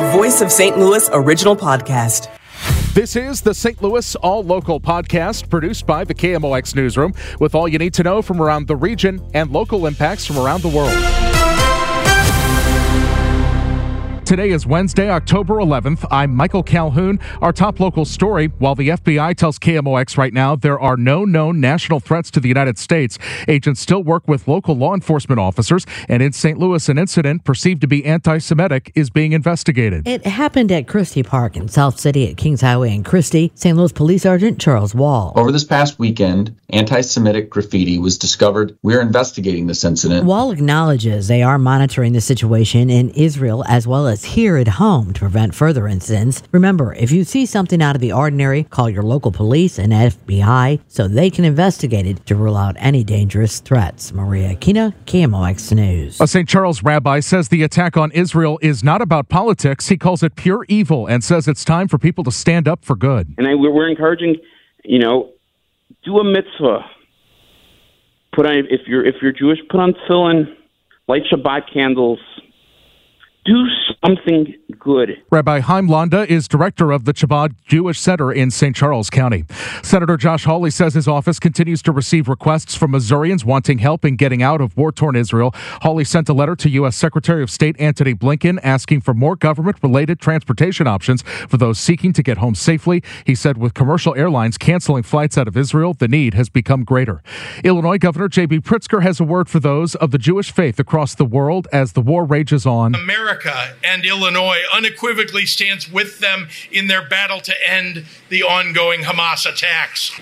Voice of St. Louis original podcast. This is the St. Louis All Local podcast produced by the KMOX Newsroom with all you need to know from around the region and local impacts from around the world. Today is Wednesday, October 11th. I'm Michael Calhoun. Our top local story while the FBI tells KMOX right now there are no known national threats to the United States, agents still work with local law enforcement officers. And in St. Louis, an incident perceived to be anti Semitic is being investigated. It happened at Christie Park in South City at Kingshighway and Christie. St. Louis Police Sergeant Charles Wall. Over this past weekend, anti Semitic graffiti was discovered. We're investigating this incident. Wall acknowledges they are monitoring the situation in Israel as well as here at home to prevent further incidents. Remember, if you see something out of the ordinary, call your local police and FBI so they can investigate it to rule out any dangerous threats. Maria Kina, KMOX News. A St. Charles rabbi says the attack on Israel is not about politics. He calls it pure evil and says it's time for people to stand up for good. And I, we're encouraging, you know, do a mitzvah. Put on if you're if you're Jewish, put on tefillin, light Shabbat candles do something good. Rabbi Haim Landa is director of the Chabad Jewish Center in St. Charles County. Senator Josh Hawley says his office continues to receive requests from Missourians wanting help in getting out of war torn Israel. Hawley sent a letter to U.S. Secretary of State Antony Blinken asking for more government related transportation options for those seeking to get home safely. He said with commercial airlines canceling flights out of Israel, the need has become greater. Illinois Governor J.B. Pritzker has a word for those of the Jewish faith across the world as the war rages on. America America and Illinois unequivocally stands with them in their battle to end the ongoing Hamas attacks.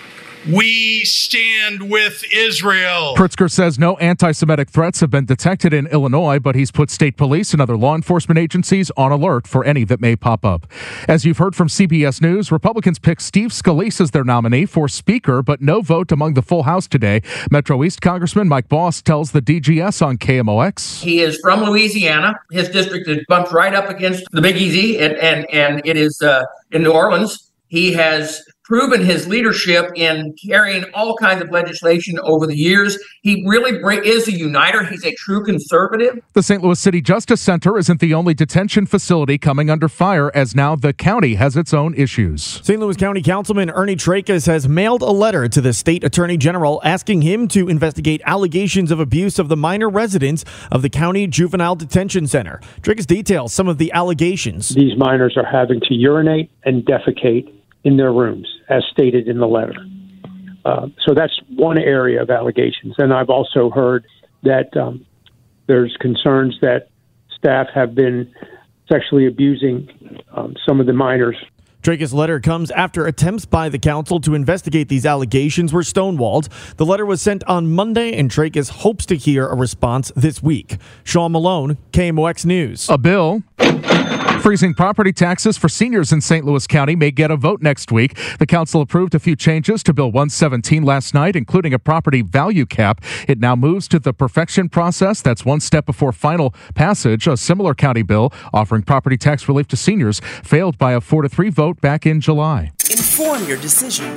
We stand with Israel. Pritzker says no anti Semitic threats have been detected in Illinois, but he's put state police and other law enforcement agencies on alert for any that may pop up. As you've heard from CBS News, Republicans picked Steve Scalise as their nominee for Speaker, but no vote among the full House today. Metro East Congressman Mike Bost tells the DGS on KMOX. He is from Louisiana. His district is bumped right up against the Big Easy, and, and, and it is uh, in New Orleans. He has proven his leadership in carrying all kinds of legislation over the years. He really is a uniter. He's a true conservative. The St. Louis City Justice Center isn't the only detention facility coming under fire, as now the county has its own issues. St. Louis County Councilman Ernie Trakas has mailed a letter to the state attorney general asking him to investigate allegations of abuse of the minor residents of the county juvenile detention center. Trakas details some of the allegations. These minors are having to urinate and defecate in their rooms, as stated in the letter. Uh, so that's one area of allegations. And I've also heard that um, there's concerns that staff have been sexually abusing um, some of the minors. Trakas' letter comes after attempts by the council to investigate these allegations were stonewalled. The letter was sent on Monday, and Trakas hopes to hear a response this week. Sean Malone, KMOX News. A bill Freezing property taxes for seniors in St. Louis County may get a vote next week. The council approved a few changes to Bill 117 last night, including a property value cap. It now moves to the perfection process. That's one step before final passage. A similar county bill offering property tax relief to seniors failed by a 4 to 3 vote back in July. Inform your decision.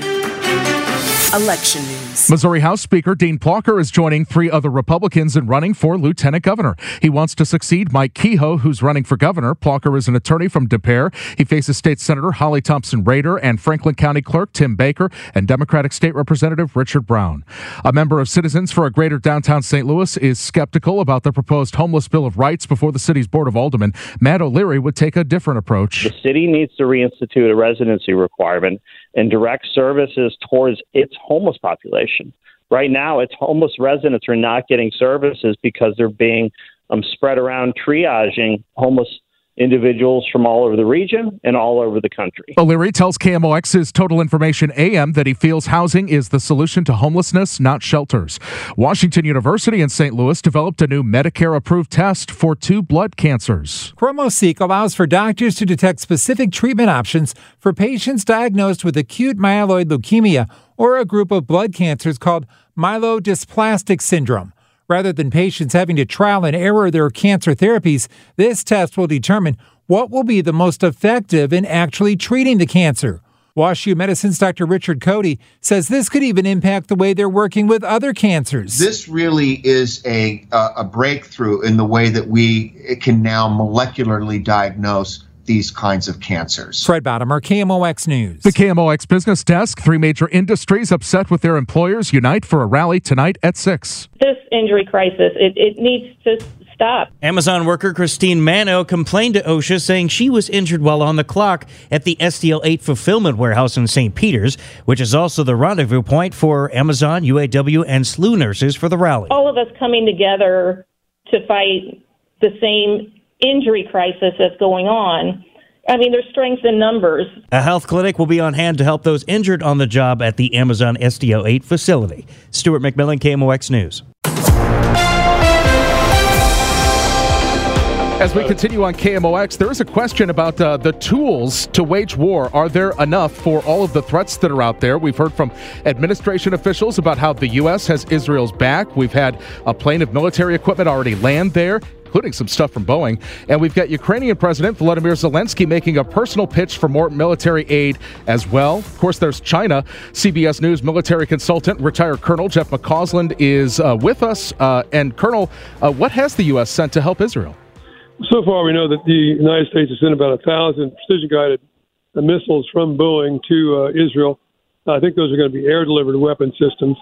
Election news. Missouri House Speaker Dean Plocher is joining three other Republicans in running for lieutenant governor. He wants to succeed Mike Kehoe, who's running for governor. Plocher is an attorney from Des Peres. He faces State Senator Holly Thompson Rehder and Franklin County Clerk Tim Baker and Democratic State Representative Richard Brown. A member of Citizens for a Greater Downtown St. Louis is skeptical about the proposed homeless Bill of Rights before the city's Board of Aldermen. Matt O'Leary would take a different approach. The city needs to reinstitute a residency requirement and direct services towards its homeless population. Right now, its homeless residents are not getting services because they're being um, spread around triaging homeless individuals from all over the region and all over the country. O'Leary tells KMOX's Total Information AM that he feels housing is the solution to homelessness, not shelters. Washington University in St. Louis developed a new Medicare approved test for two blood cancers. ChromoSeq allows for doctors to detect specific treatment options for patients diagnosed with acute myeloid leukemia or a group of blood cancers called myelodysplastic syndrome. Rather than patients having to trial and error their cancer therapies, this test will determine what will be the most effective in actually treating the cancer. WashU Medicine's Dr. Richard Cody says this could even impact the way they're working with other cancers. This really is a, uh, a breakthrough in the way that we can now molecularly diagnose these kinds of cancers. Fred Bodimer, KMOX News. The KMOX Business Desk, three major industries upset with their employers unite for a rally tonight at 6. This injury crisis, it, it needs to stop. Amazon worker Christine Mano complained to OSHA saying she was injured while on the clock at the STL 8 fulfillment warehouse in St. Peter's, which is also the rendezvous point for Amazon, UAW, and SLU nurses for the rally. All of us coming together to fight the same injury crisis that's going on. I mean, there's strength in numbers. A health clinic will be on hand to help those injured on the job at the Amazon STL 8 facility. Stuart McMillan, KMOX News. As we continue on KMOX, there is a question about uh, the tools to wage war. Are there enough for all of the threats that are out there? We've heard from administration officials about how the U.S. has Israel's back. We've had a plane of military equipment already land there including some stuff from Boeing. And we've got Ukrainian President Volodymyr Zelensky making a personal pitch for more military aid as well. Of course, there's China. CBS News military consultant, retired Colonel Jeff McCausland is uh, with us. Uh, and, Colonel, uh, what has the U.S. sent to help Israel? So far, we know that the United States has sent about a thousand precision guided missiles from Boeing to uh, Israel. I think those are going to be air delivered weapon systems.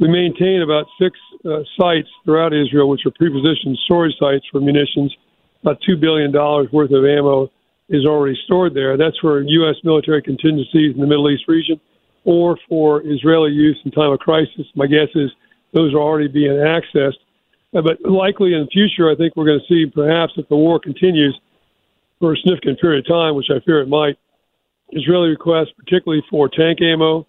We maintain about six uh, sites throughout Israel, which are prepositioned storage sites for munitions. About $2 billion worth of ammo is already stored there. That's for U.S. military contingencies in the Middle East region or for Israeli use in time of crisis. My guess is those are already being accessed. Uh, but likely in the future, I think we're going to see perhaps if the war continues for a significant period of time, which I fear it might, Israeli requests, particularly for tank ammo,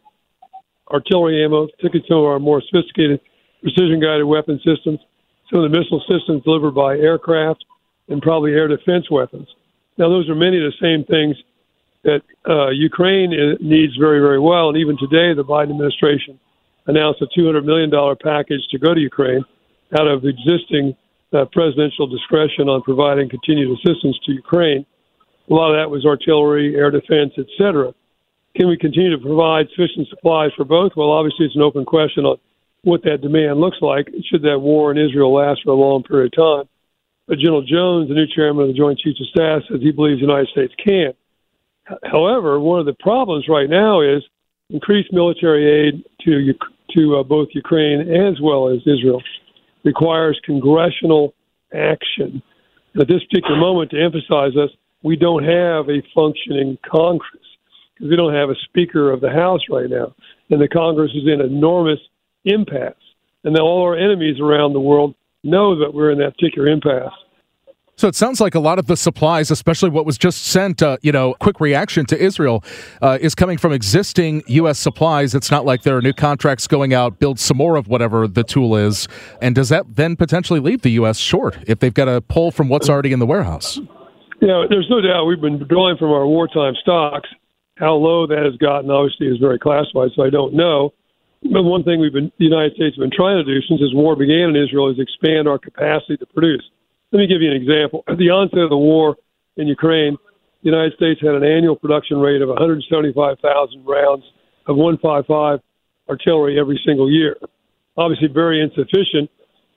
artillery ammo, particularly some of our more sophisticated precision guided weapon systems, some of the missile systems delivered by aircraft, and probably air defense weapons. Now, those are many of the same things that uh, Ukraine needs very, very well. And even today, the Biden administration announced a $200 million package to go to Ukraine out of existing uh, presidential discretion on providing continued assistance to Ukraine. A lot of that was artillery, air defense, et cetera. Can we continue to provide sufficient supplies for both? Well, obviously, it's an open question on what that demand looks like. Should that war in Israel last for a long period of time? But General Jones, the new chairman of the Joint Chiefs of Staff, says he believes the United States can. However, one of the problems right now is increased military aid to to uh, both Ukraine as well as Israel requires congressional action. At this particular moment, to emphasize this, we don't have a functioning Congress because we don't have a Speaker of the House right now, and the Congress is in enormous impasse. And then all our enemies around the world know that we're in that particular impasse. So it sounds like a lot of the supplies, especially what was just sent, uh, you know, quick reaction to Israel, uh, is coming from existing U.S. supplies. It's not like there are new contracts going out, build some more of whatever the tool is. And does that then potentially leave the U.S. short if they've got to pull from what's already in the warehouse? Yeah, there's no doubt we've been drawing from our wartime stocks. How low that has gotten, obviously, is very classified, so I don't know. But one thing we've been, the United States have been trying to do since this war began in Israel is expand our capacity to produce. Let me give you an example. At the onset of the war in Ukraine, the United States had an annual production rate of 175,000 rounds of 155 artillery every single year. Obviously, very insufficient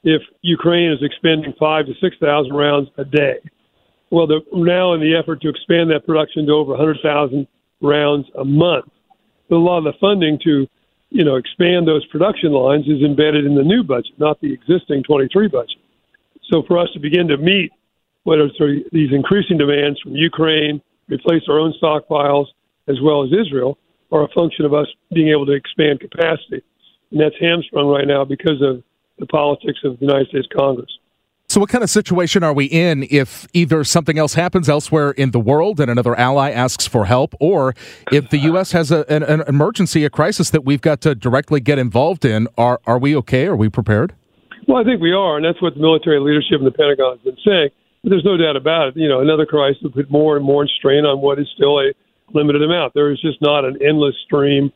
if Ukraine is expending five to 6,000 rounds a day. Well, the, now in the effort to expand that production to over 100,000 rounds a month, But a lot of the funding to you know expand those production lines is embedded in the new budget, not the existing 23 budget. So for us to begin to meet what are these increasing demands from Ukraine, replace our own stockpiles as well as Israel, are a function of us being able to expand capacity. And that's hamstrung right now because of the politics of the United States Congress. So, what kind of situation are we in if either something else happens elsewhere in the world and another ally asks for help, or if the U.S. has a, an, an, emergency, a crisis that we've got to directly get involved in? Are are we okay? Are we prepared? Well, I think we are, and that's what the military leadership in the Pentagon has been saying. But there's no doubt about it. You know, another crisis would put more and more strain on what is still a limited amount. There is just not an endless stream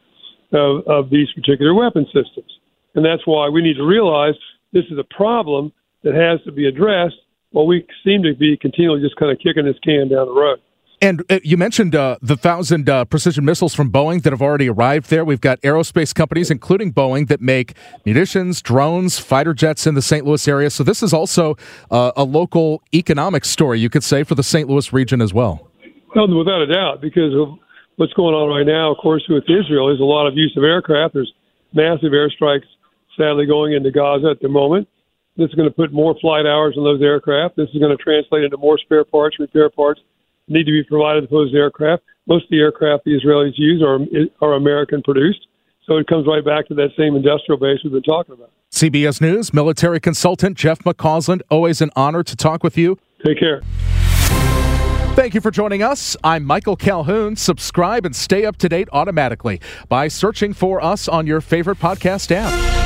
of, of these particular weapon systems. And that's why we need to realize this is a problem that has to be addressed while we seem to be continually just kind of kicking this can down the road. And uh, you mentioned uh, the thousand uh, precision missiles from Boeing that have already arrived there. We've got aerospace companies, including Boeing, that make munitions, drones, fighter jets in the St. Louis area. So this is also uh, a local economic story, you could say, for the St. Louis region as well. Um, without a doubt, because of what's going on right now, of course, with Israel, is a lot of use of aircraft. There's massive airstrikes, sadly, going into Gaza at the moment. This is going to put more flight hours on those aircraft. This is going to translate into more spare parts, repair parts need to be provided to those aircraft. Most of the aircraft the Israelis use are are American produced. So it comes right back to that same industrial base we've been talking about. CBS News military consultant Jeff McCausland, always an honor to talk with you. Take care. Thank you for joining us. I'm Michael Calhoun. Subscribe and stay up to date automatically by searching for us on your favorite podcast app.